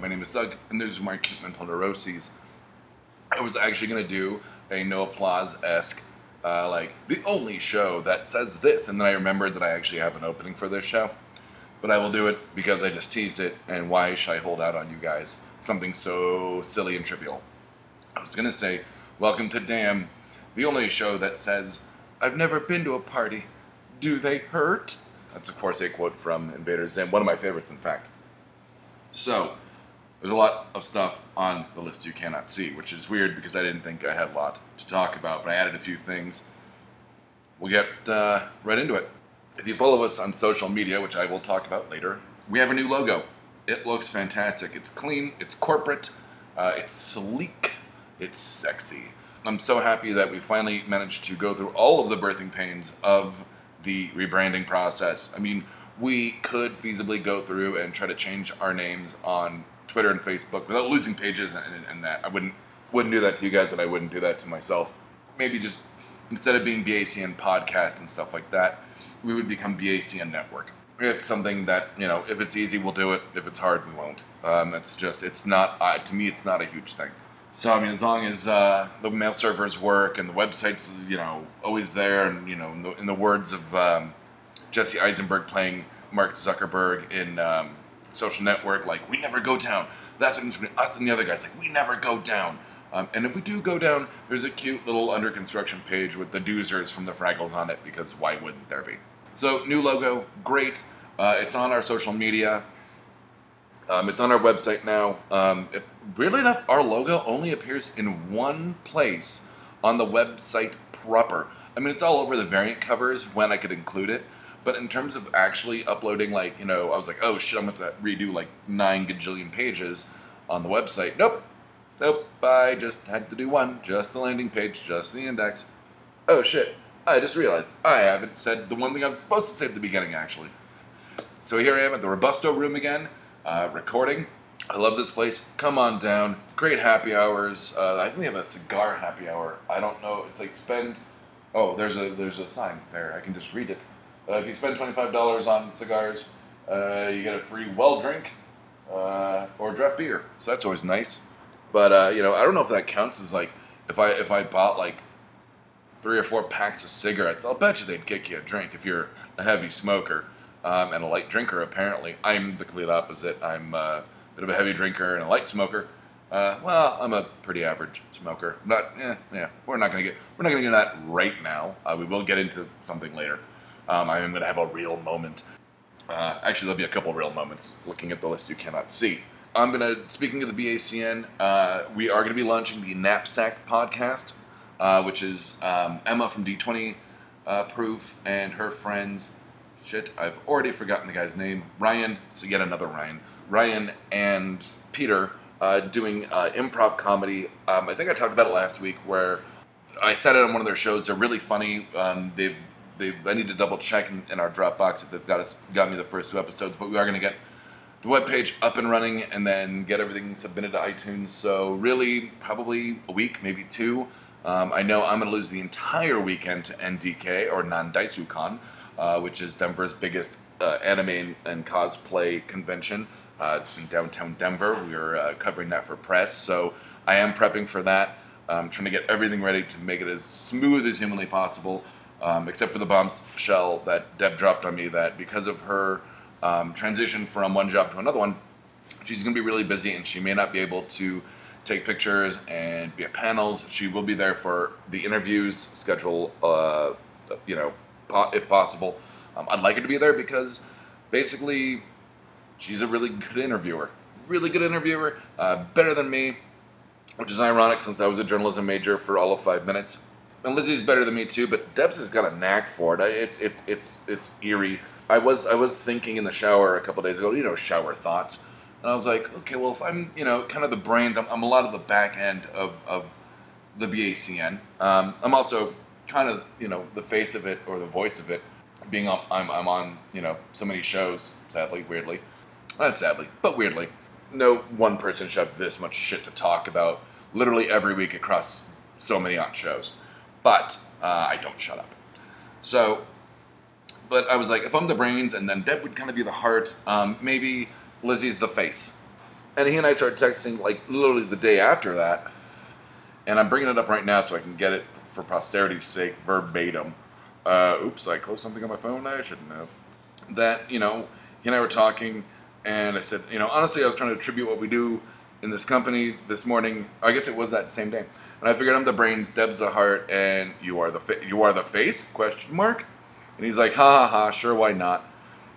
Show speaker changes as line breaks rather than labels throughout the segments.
My name is Doug, and these are my acute mental neuroses. I was actually going to do a no applause esque, uh, like, the only show that says this, and then I remembered that I actually have an opening for this show. But I will do it because I just teased it, and why should I hold out on you guys? Something so silly and trivial. I was going to say, Welcome to Damn, the only show that says, I've never been to a party. Do they hurt? That's, of course, a quote from Invader Zim, one of my favorites, in fact. So, there's a lot of stuff on the list you cannot see, which is weird because I didn't think I had a lot to talk about, but I added a few things. We'll get uh, right into it. If you follow us on social media, which I will talk about later, we have a new logo. It looks fantastic. It's clean, it's corporate, uh, it's sleek, it's sexy. I'm so happy that we finally managed to go through all of the birthing pains of the rebranding process. I mean, we could feasibly go through and try to change our names on Twitter and Facebook without losing pages and, and that. I wouldn't wouldn't do that to you guys, and I wouldn't do that to myself. Maybe just instead of being BACN podcast and stuff like that, we would become BACN Network. It's something that you know, if it's easy, we'll do it. If it's hard, we won't. Um, it's just, it's not. Uh, to me, it's not a huge thing. So I mean, as long as uh, the mail servers work and the website's you know always there, and you know, in the, in the words of um, Jesse Eisenberg playing Mark Zuckerberg in um, Social Network, like we never go down. That's between us and the other guys. Like we never go down. Um, and if we do go down, there's a cute little under construction page with the doozers from the Fraggles on it because why wouldn't there be? So new logo, great. Uh, it's on our social media. Um, it's on our website now. Um, it, weirdly enough, our logo only appears in one place on the website proper. I mean, it's all over the variant covers when I could include it. But in terms of actually uploading, like, you know, I was like, oh shit, I'm going to redo like nine gajillion pages on the website. Nope. Nope. I just had to do one. Just the landing page, just the index. Oh shit. I just realized I haven't said the one thing I was supposed to say at the beginning, actually. So here I am at the Robusto room again uh, recording. I love this place. Come on down. Great happy hours. Uh, I think they have a cigar happy hour. I don't know. It's like spend. Oh, there's a there's a sign there. I can just read it. Uh, if you spend twenty five dollars on cigars, uh, you get a free well drink uh, or draft beer. So that's always nice. But uh, you know, I don't know if that counts as like if I if I bought like three or four packs of cigarettes, I'll bet you they'd kick you a drink if you're a heavy smoker um, and a light drinker. Apparently, I'm the complete opposite. I'm uh, a bit of a heavy drinker and a light smoker. Uh, well, I'm a pretty average smoker. Not, yeah, yeah. We're not gonna get we're not gonna get that right now. Uh, we will get into something later. Um, I am gonna have a real moment. Uh, actually, there'll be a couple real moments. Looking at the list, you cannot see. I'm gonna. Speaking of the BACN, uh, we are gonna be launching the Knapsack podcast, uh, which is um, Emma from D20 uh, Proof and her friends shit, I've already forgotten the guy's name. Ryan, so yet another Ryan. Ryan and Peter uh, doing uh, improv comedy. Um, I think I talked about it last week where I said it on one of their shows. They're really funny. Um, they've, they've, I need to double check in, in our Dropbox if they've got us got me the first two episodes, but we are going to get the webpage up and running and then get everything submitted to iTunes. So really, probably a week, maybe two. Um, I know I'm going to lose the entire weekend to NDK or Nan Desu Kan uh, which is Denver's biggest uh, anime and cosplay convention uh, in downtown Denver. We are uh, covering that for press, so I am prepping for that. I'm trying to get everything ready to make it as smooth as humanly possible, um, except for the bombshell that Deb dropped on me that because of her um, transition from one job to another one, she's going to be really busy and she may not be able to take pictures and be at panels. She will be there for the interviews, schedule, uh, you know, if possible. Um, I'd like her to be there because basically she's a really good interviewer. Really good interviewer, uh, better than me, which is ironic since I was a journalism major for all of five minutes. And Lizzie's better than me too, but Debs has got a knack for it. It's it's it's it's eerie. I was I was thinking in the shower a couple days ago, you know, shower thoughts, and I was like, okay, well, if I'm you know kind of the brains, I'm, I'm a lot of the back end of of the BACN. Um, I'm also kind of you know the face of it or the voice of it. Being on, I'm, I'm on you know so many shows. Sadly, weirdly, not sadly, but weirdly, no one person should have this much shit to talk about literally every week across so many on shows. But uh, I don't shut up. So but I was like, if I'm the brains, and then Deb would kind of be the heart. Um, maybe Lizzie's the face. And he and I started texting like literally the day after that. And I'm bringing it up right now so I can get it for posterity's sake, verbatim. Uh, oops, I closed something on my phone I shouldn't have. That, you know, he and I were talking, and I said, you know, honestly, I was trying to attribute what we do in this company this morning. I guess it was that same day. And I figured I'm the brains, Deb's the heart, and you are the fa- you are the face? Question mark. And he's like, ha ha ha, sure, why not?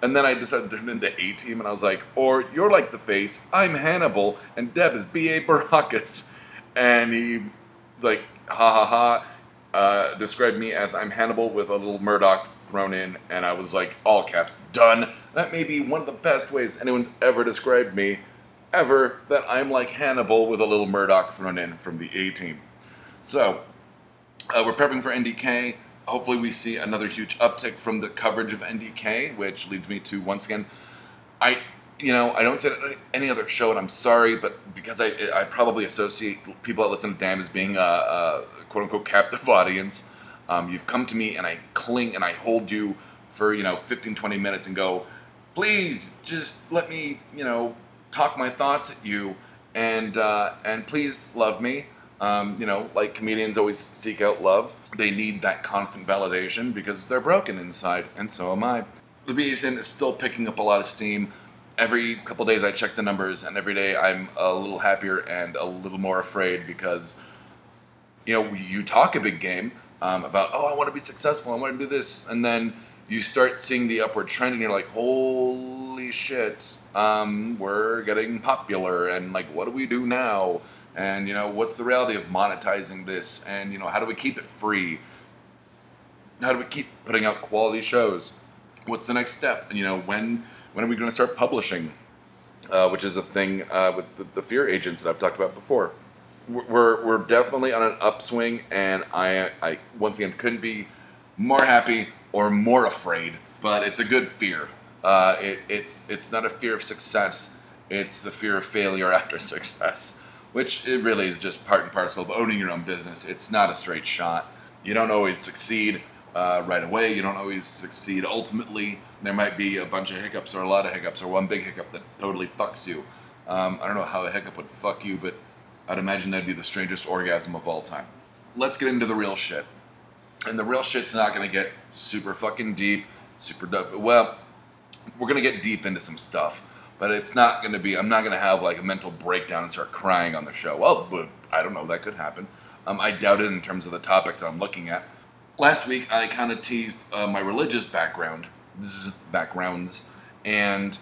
And then I decided to turn into A Team, and I was like, or you're like the face, I'm Hannibal, and Deb is B.A. Baracus. And he, like, ha ha ha, uh, described me as I'm Hannibal with a little Murdock thrown in, and I was like, all caps, done. That may be one of the best ways anyone's ever described me, ever, that I'm like Hannibal with a little Murdock thrown in from the A Team. So, uh, we're prepping for NDK hopefully we see another huge uptick from the coverage of NDK, which leads me to once again, I you know I don't say any other show, and I'm sorry, but because I I probably associate people that listen to Damn as being a, a quote unquote captive audience. Um, you've come to me and I cling and I hold you for you know 15 20 minutes and go please just let me you know talk my thoughts at you and uh, and please love me um, you know, like comedians always seek out love, they need that constant validation because they're broken inside, and so am I. The BSN is still picking up a lot of steam. Every couple days I check the numbers, and every day I'm a little happier and a little more afraid because, you know, you talk a big game um, about, oh, I want to be successful, I want to do this, and then you start seeing the upward trend, and you're like, holy shit, um, we're getting popular, and like, what do we do now? And you know what's the reality of monetizing this? And you know how do we keep it free? How do we keep putting out quality shows? What's the next step? You know when when are we going to start publishing? Uh, which is a thing uh, with the, the, fear agents that i've talked about before. We're, we're definitely on an upswing and I, I once again couldn't be more happy or more afraid but it's a good fear. Uh, it, it's it's not a fear of success. It's the fear of failure after success which it really is just part and parcel of owning your own business. It's not a straight shot. You don't always succeed uh, right away. You don't always succeed ultimately. There might be a bunch of hiccups or a lot of hiccups or one big hiccup that totally fucks you. Um, I don't know how a hiccup would fuck you, but I'd imagine that'd be the strangest orgasm of all time. Let's get into the real shit. And the real shit's not gonna get super fucking deep, super dope. Well, we're gonna get deep into some stuff but it's not going to be. I'm not going to have like a mental breakdown and start crying on the show. Well, but I don't know. That could happen. Um, I doubt it in terms of the topics that I'm looking at. Last week, I kind of teased uh, my religious background, backgrounds, and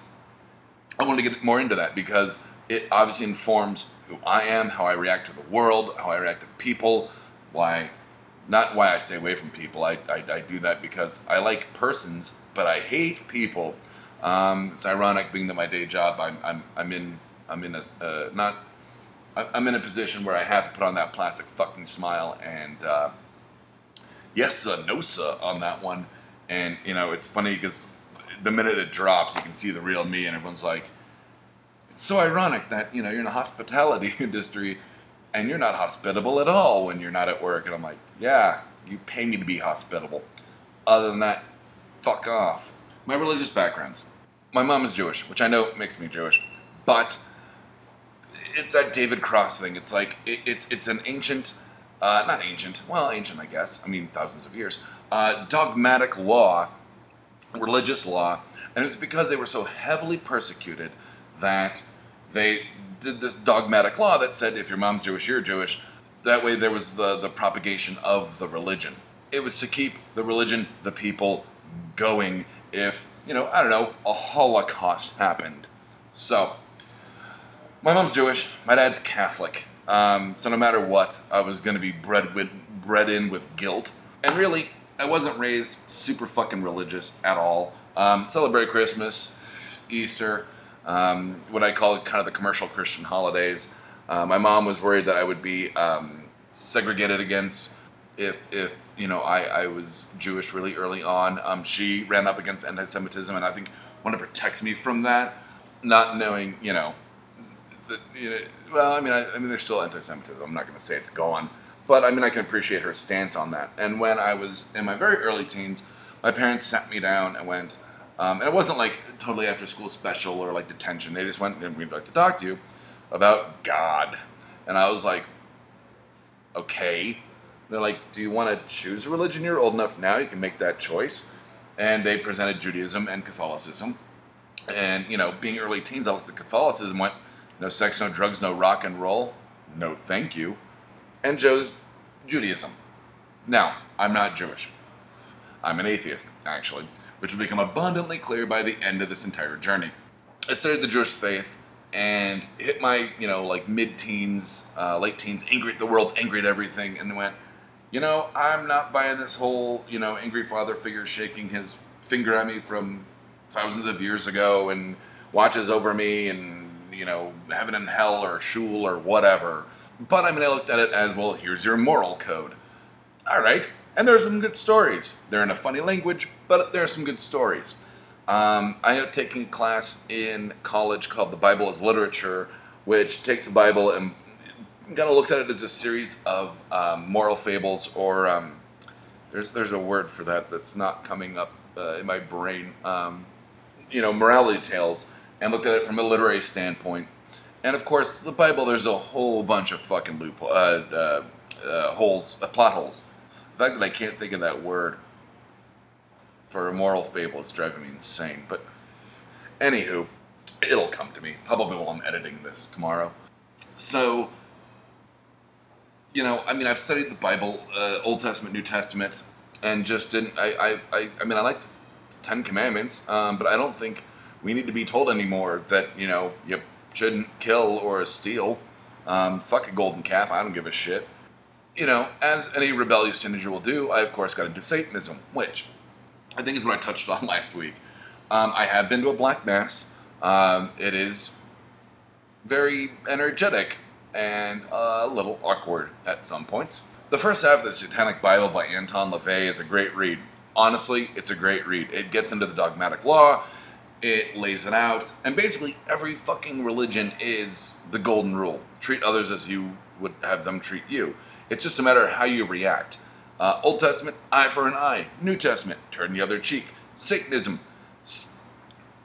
I wanted to get more into that because it obviously informs who I am, how I react to the world, how I react to people, why, not why I stay away from people. I, I, I do that because I like persons, but I hate people um, it's ironic, being that my day job, I'm, I'm, I'm in, I'm in a, uh, not, I'm in a position where I have to put on that plastic fucking smile and, uh, yes, sir, no, sir, on that one. And, you know, it's funny because the minute it drops, you can see the real me, and everyone's like, it's so ironic that, you know, you're in the hospitality industry and you're not hospitable at all when you're not at work. And I'm like, yeah, you pay me to be hospitable. Other than that, fuck off my religious backgrounds. My mom is Jewish, which I know makes me Jewish, but it's that David Cross thing. It's like it, it it's an ancient, uh, not ancient, well, ancient, I guess. I mean, thousands of years. Uh, dogmatic law, religious law, and it's because they were so heavily persecuted that they did this dogmatic law that said if your mom's Jewish, you're Jewish. That way, there was the the propagation of the religion. It was to keep the religion, the people going if, you know, I don't know, a Holocaust happened. So, my mom's Jewish, my dad's Catholic. Um, so no matter what, I was going to be bred with bred in with guilt. And really, I wasn't raised super fucking religious at all. Um, celebrate Christmas, Easter, um, what I call kind of the commercial Christian holidays. Uh, my mom was worried that I would be um, segregated against if if you know I, I was Jewish really early on. Um, she ran up against anti-Semitism, and I think wanted to protect me from that, not knowing you know, that, you know well I mean I, I mean there's still anti-Semitism. I'm not going to say it's gone, but I mean I can appreciate her stance on that. And when I was in my very early teens, my parents sat me down and went, um, and it wasn't like totally after school special or like detention. They just went and we'd like to talk to you about God. And I was like, okay. They're like, do you want to choose a religion? You're old enough now, you can make that choice. And they presented Judaism and Catholicism. And, you know, being early teens, I looked at Catholicism, went, no sex, no drugs, no rock and roll. No, thank you. And chose Judaism. Now, I'm not Jewish. I'm an atheist, actually, which will become abundantly clear by the end of this entire journey. I studied the Jewish faith and hit my, you know, like mid teens, uh, late teens, angry at the world, angry at everything, and went, you know, I'm not buying this whole, you know, angry father figure shaking his finger at me from thousands of years ago and watches over me and, you know, heaven and hell or shul or whatever. But I mean, I looked at it as well, here's your moral code. All right. And there's some good stories. They're in a funny language, but there are some good stories. Um, I ended up taking a class in college called The Bible as Literature, which takes the Bible and kind of looks at it as a series of um, moral fables, or um, there's there's a word for that that's not coming up uh, in my brain. Um, you know, morality tales, and looked at it from a literary standpoint. And of course, the Bible, there's a whole bunch of fucking loophole, uh, uh, uh, holes, uh, plot holes. The fact that I can't think of that word for a moral fable is driving me insane. But anywho, it'll come to me probably while I'm editing this tomorrow. So you know, I mean, I've studied the Bible, uh, Old Testament, New Testament, and just didn't. I, I, I, I mean, I like the Ten Commandments, um, but I don't think we need to be told anymore that you know you shouldn't kill or steal. Um, fuck a golden calf. I don't give a shit. You know, as any rebellious teenager will do, I of course got into Satanism, which I think is what I touched on last week. Um, I have been to a black mass. Um, it is very energetic and a little awkward at some points. The first half of the Satanic Bible by Anton LaVey is a great read. Honestly, it's a great read. It gets into the dogmatic law, it lays it out, and basically every fucking religion is the golden rule. Treat others as you would have them treat you. It's just a matter of how you react. Uh, Old Testament, eye for an eye. New Testament, turn the other cheek. Satanism,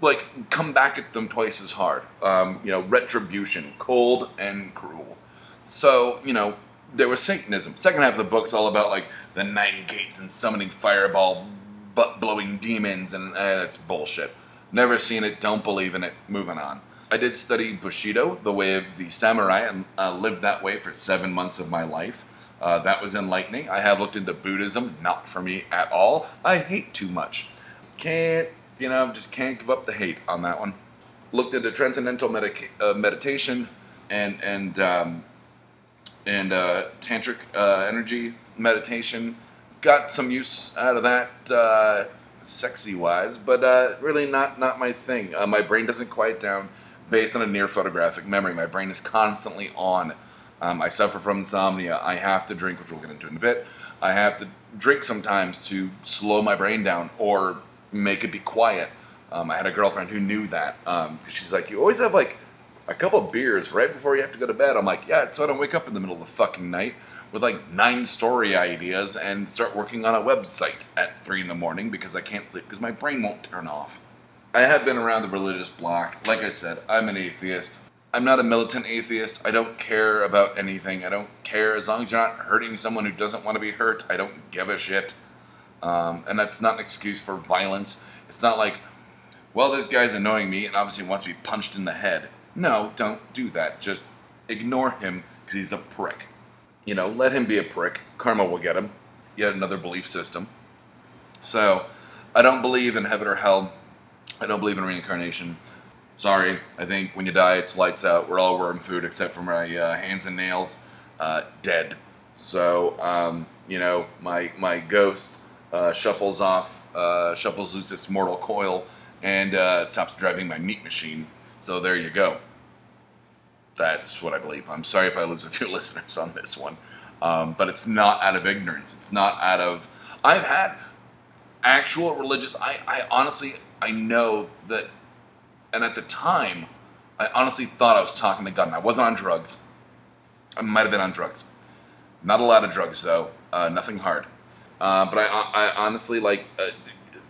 like come back at them twice as hard. Um, you know, retribution, cold and cruel. So you know, there was Satanism. Second half of the book's all about like the nine gates and summoning fireball, butt blowing demons, and eh, that's bullshit. Never seen it. Don't believe in it. Moving on. I did study Bushido, the way of the samurai, and uh, lived that way for seven months of my life. Uh, that was enlightening. I have looked into Buddhism, not for me at all. I hate too much. Can't you know, just can't give up the hate on that one. Looked into transcendental medica- uh, meditation and and um, and uh, tantric uh, energy meditation. Got some use out of that, uh, sexy wise, but uh, really not not my thing. Uh, my brain doesn't quiet down based on a near photographic memory. My brain is constantly on. Um, I suffer from insomnia. I have to drink, which we'll get into in a bit. I have to drink sometimes to slow my brain down or make it be quiet. Um, I had a girlfriend who knew that um, she's like, you always have like a couple beers right before you have to go to bed. I'm like, yeah, so I don't wake up in the middle of the fucking night with like nine story ideas and start working on a website at three in the morning because I can't sleep because my brain won't turn off. I have been around the religious block. Like I said, I'm an atheist. I'm not a militant atheist. I don't care about anything. I don't care as long as you're not hurting someone who doesn't want to be hurt. I don't give a shit. Um, and that's not an excuse for violence. It's not like, well, this guy's annoying me and obviously wants to be punched in the head. No, don't do that. Just ignore him because he's a prick. You know, let him be a prick. Karma will get him. Yet another belief system. So, I don't believe in heaven or hell. I don't believe in reincarnation. Sorry, I think when you die, it's lights out. We're all worm food except for my uh, hands and nails. Uh, dead. So, um, you know, my my ghost uh, shuffles off, uh, shuffles loose this mortal coil, and uh, stops driving my meat machine. So there you go. That's what I believe. I'm sorry if I lose a few listeners on this one, um, but it's not out of ignorance. It's not out of. I've had actual religious. I, I honestly, I know that, and at the time, I honestly thought I was talking to God, and I wasn't on drugs. I might have been on drugs. Not a lot of drugs though. Uh, nothing hard. Uh, but I, I, honestly like uh,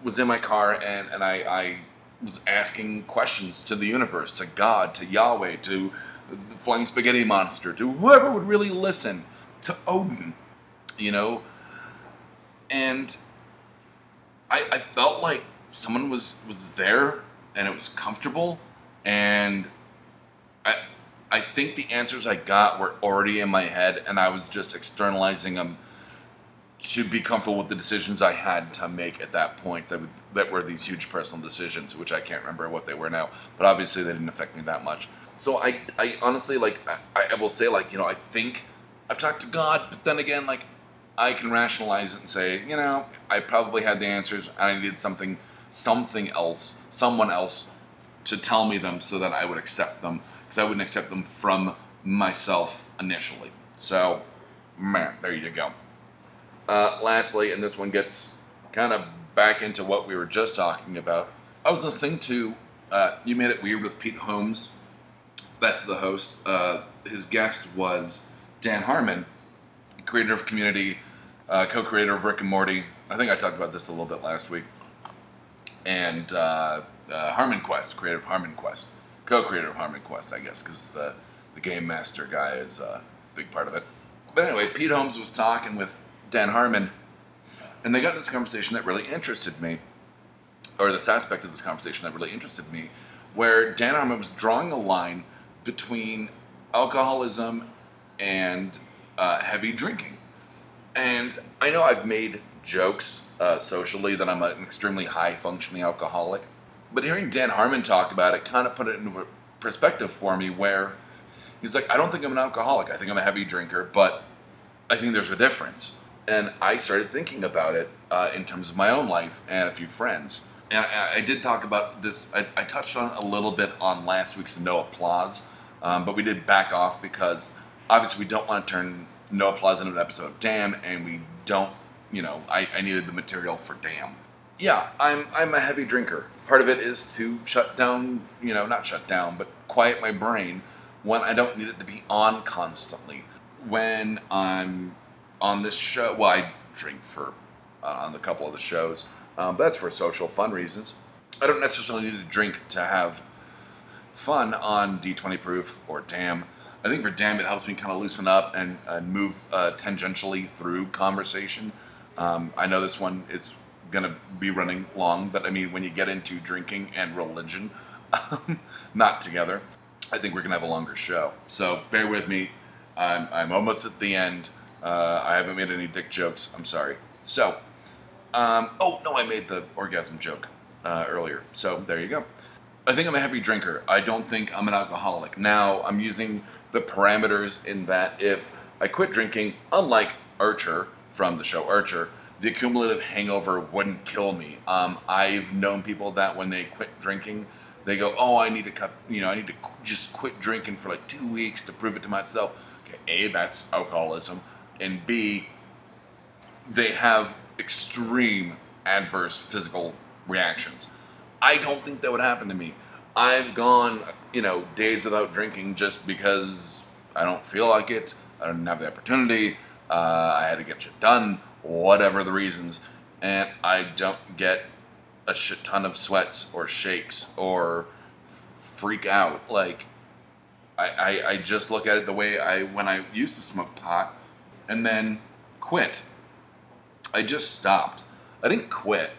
was in my car and, and I, I was asking questions to the universe, to God, to Yahweh, to the flying spaghetti monster, to whoever would really listen, to Odin, you know? And I, I felt like someone was, was there and it was comfortable and I, I think the answers I got were already in my head and I was just externalizing them to be comfortable with the decisions I had to make at that point that, that were these huge personal decisions, which I can't remember what they were now, but obviously they didn't affect me that much. So I, I honestly, like, I, I will say, like, you know, I think I've talked to God, but then again, like, I can rationalize it and say, you know, I probably had the answers and I needed something, something else, someone else to tell me them so that I would accept them because I wouldn't accept them from myself initially. So, man, there you go. Uh, lastly, and this one gets kind of back into what we were just talking about. I was listening to uh, You Made It Weird with Pete Holmes. That's the host. Uh, his guest was Dan Harmon, creator of Community, uh, co creator of Rick and Morty. I think I talked about this a little bit last week. And uh, uh, Harmon Quest, creator of Harmon Quest, co creator of Harmon Quest, I guess, because the, the game master guy is a big part of it. But anyway, Pete Holmes was talking with Dan Harmon, and they got this conversation that really interested me, or this aspect of this conversation that really interested me, where Dan Harmon was drawing a line between alcoholism and uh, heavy drinking. And I know I've made jokes uh, socially that I'm an extremely high functioning alcoholic, but hearing Dan Harmon talk about it kind of put it into perspective for me where he's like, I don't think I'm an alcoholic. I think I'm a heavy drinker, but I think there's a difference and I started thinking about it uh, in terms of my own life and a few friends. And I, I did talk about this. I, I, touched on a little bit on last week's No Applause, um, but we did back off because obviously we don't want to turn No Applause into an episode of Damn, and we don't. You know, I, I needed the material for Damn. Yeah, I'm I'm a heavy drinker. Part of it is to shut down. You know, not shut down, but quiet my brain when I don't need it to be on constantly. When I'm on this show. Well, I drink for uh, on a couple of the shows. Um, that's for social fun reasons. I don't necessarily need to drink to have fun on D20 Proof or Damn. I think for Damn, it helps me kind of loosen up and, and move uh, tangentially through conversation. Um, I know this one is going to be running long, but I mean, when you get into drinking and religion, not together, I think we're going to have a longer show. So bear with me. I'm, I'm almost at the end. Uh, I haven't made any dick jokes. I'm sorry. So, um, oh no, I made the orgasm joke uh, earlier. So there you go. I think I'm a heavy drinker. I don't think I'm an alcoholic. Now I'm using the parameters in that if I quit drinking, unlike Archer from the show Archer, the cumulative hangover wouldn't kill me. Um, I've known people that when they quit drinking, they go, "Oh, I need to cut. You know, I need to just quit drinking for like two weeks to prove it to myself." Okay, a that's alcoholism and B, they have extreme adverse physical reactions. I don't think that would happen to me. I've gone, you know, days without drinking just because I don't feel like it. I didn't have the opportunity. Uh, I had to get shit done, whatever the reasons, and I don't get a shit ton of sweats or shakes or f- freak out. Like, I, I, I just look at it the way I when I used to smoke pot and then quit. I just stopped. I didn't quit.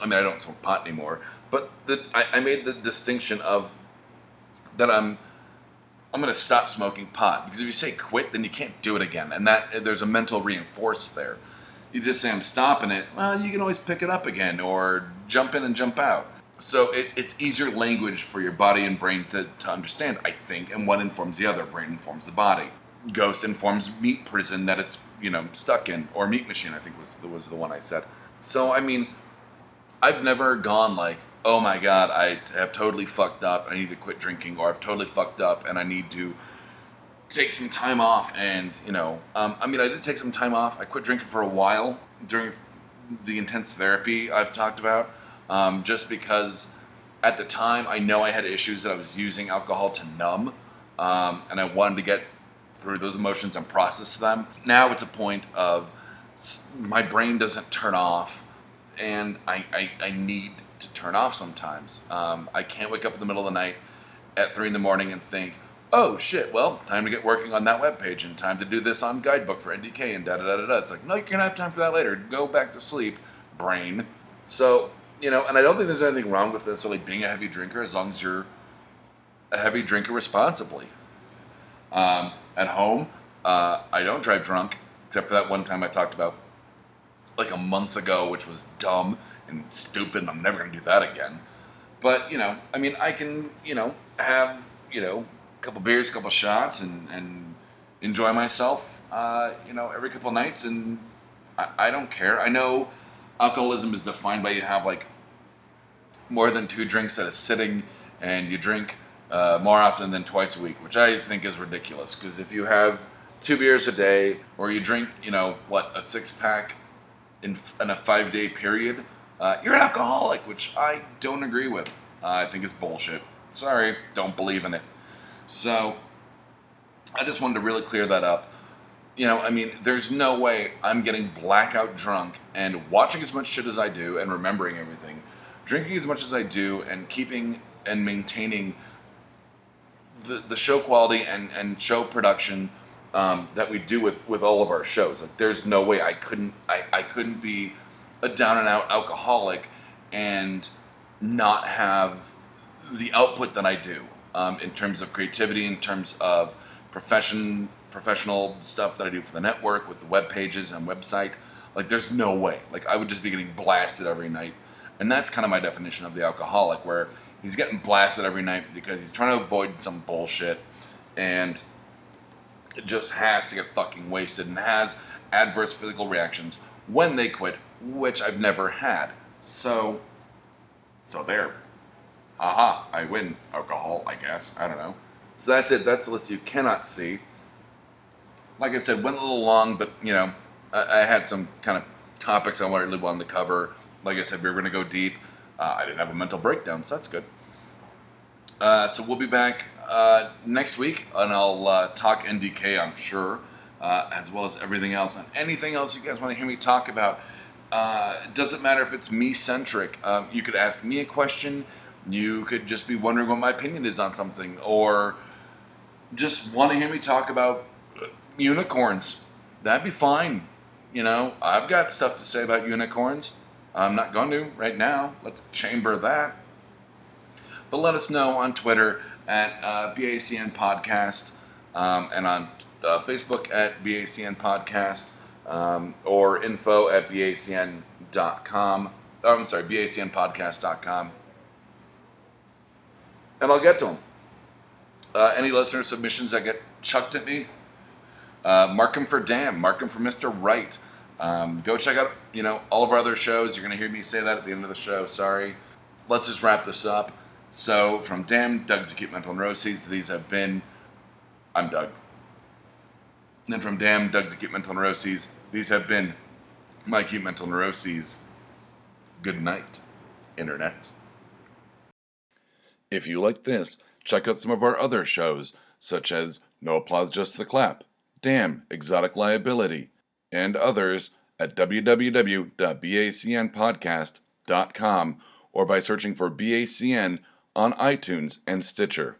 I mean, I don't smoke pot anymore, but the, I, I made the distinction of that I'm I'm going to stop smoking pot because if you say quit, then you can't do it again, and that there's a mental reinforce there. You just say I'm stopping it. Well, you can always pick it up again or jump in and jump out. So it, it's easier language for your body and brain to, to understand, I think, and one informs the other. Brain informs the body. Ghost informs meat prison that it's you know stuck in, or meat machine. I think was was the one I said. So I mean, I've never gone like, oh my god, I have totally fucked up. I need to quit drinking, or I've totally fucked up and I need to take some time off. And you know, um, I mean, I did take some time off. I quit drinking for a while during the intense therapy I've talked about, um, just because at the time I know I had issues that I was using alcohol to numb, um, and I wanted to get through those emotions and process them. Now it's a point of my brain doesn't turn off and I, I, I need to turn off sometimes. Um, I can't wake up in the middle of the night at three in the morning and think, oh shit, well, time to get working on that web page and time to do this on guidebook for NDK and da da da da da. It's like, no, you're gonna have time for that later. Go back to sleep, brain. So, you know, and I don't think there's anything wrong with like being a heavy drinker as long as you're a heavy drinker responsibly. Um, at home, uh, I don't drive drunk, except for that one time I talked about like a month ago, which was dumb and stupid, and I'm never gonna do that again. But you know, I mean, I can, you know, have you know a couple beers, a couple shots, and and enjoy myself. Uh, you know, every couple nights, and I, I don't care. I know alcoholism is defined by you have like more than two drinks at a sitting, and you drink uh, more often than twice a week, which I think is ridiculous. Because if you have two beers a day, or you drink, you know, what a six pack in, in a five day period, uh, you're an alcoholic, which I don't agree with. Uh, I think it's bullshit. Sorry, don't believe in it. So I just wanted to really clear that up. You know, I mean, there's no way I'm getting blackout drunk and watching as much shit as I do and remembering everything, drinking as much as I do and keeping and maintaining the, the show quality and, and show production um, that we do with, with all of our shows. Like, there's no way I couldn't I, I couldn't be a down and out alcoholic and not have the output that I do um, in terms of creativity, in terms of profession, professional stuff that I do for the network with the web pages and website. Like, there's no way. Like, I would just be getting blasted every night, and that's kind of my definition of the alcoholic, where he's getting blasted every night because he's trying to avoid some bullshit, and it just has to get fucking wasted and has adverse physical reactions when they quit, which I've never had. So, so there aha, I win alcohol, I guess. I don't know. So that's it. That's the list you cannot see. Like I said, went a little long, but you know, I, I had some kind of topics I really wanted to cover. Like I said, we were going to go deep. Uh, I didn't have a mental breakdown, so that's good. Uh, so we'll be back uh, next week, and I'll uh, talk NDK, I'm sure, uh, as well as everything else, and anything else you guys want to hear me talk about. Uh, it doesn't matter if it's me centric. Um, you could ask me a question you could just be wondering what my opinion is on something, or just want to hear me talk about unicorns. That'd be fine. You know, I've got stuff to say about unicorns. I'm not going to right now. Let's chamber that. But let us know on Twitter at uh, BACN Podcast um, and on uh, Facebook at BACN Podcast um, or info at BACN.com. Oh, I'm sorry, BACNpodcast.com and I'll get to them. Uh, any listener submissions that get chucked at me, uh, mark them for Damn, mark them for Mr. Right. Um, go check out, you know, all of our other shows. You're going to hear me say that at the end of the show. Sorry. Let's just wrap this up. So, from Damn, Doug's Acute Mental Neuroses, these have been, I'm Doug. And then from Damn, Doug's Acute Mental Neuroses, these have been my acute mental neuroses. Good night, Internet. If you like this, check out some of our other shows, such as No Applause Just the Clap, Damn, Exotic Liability, and others at www.bacnpodcast.com or by searching for BACN on iTunes and Stitcher.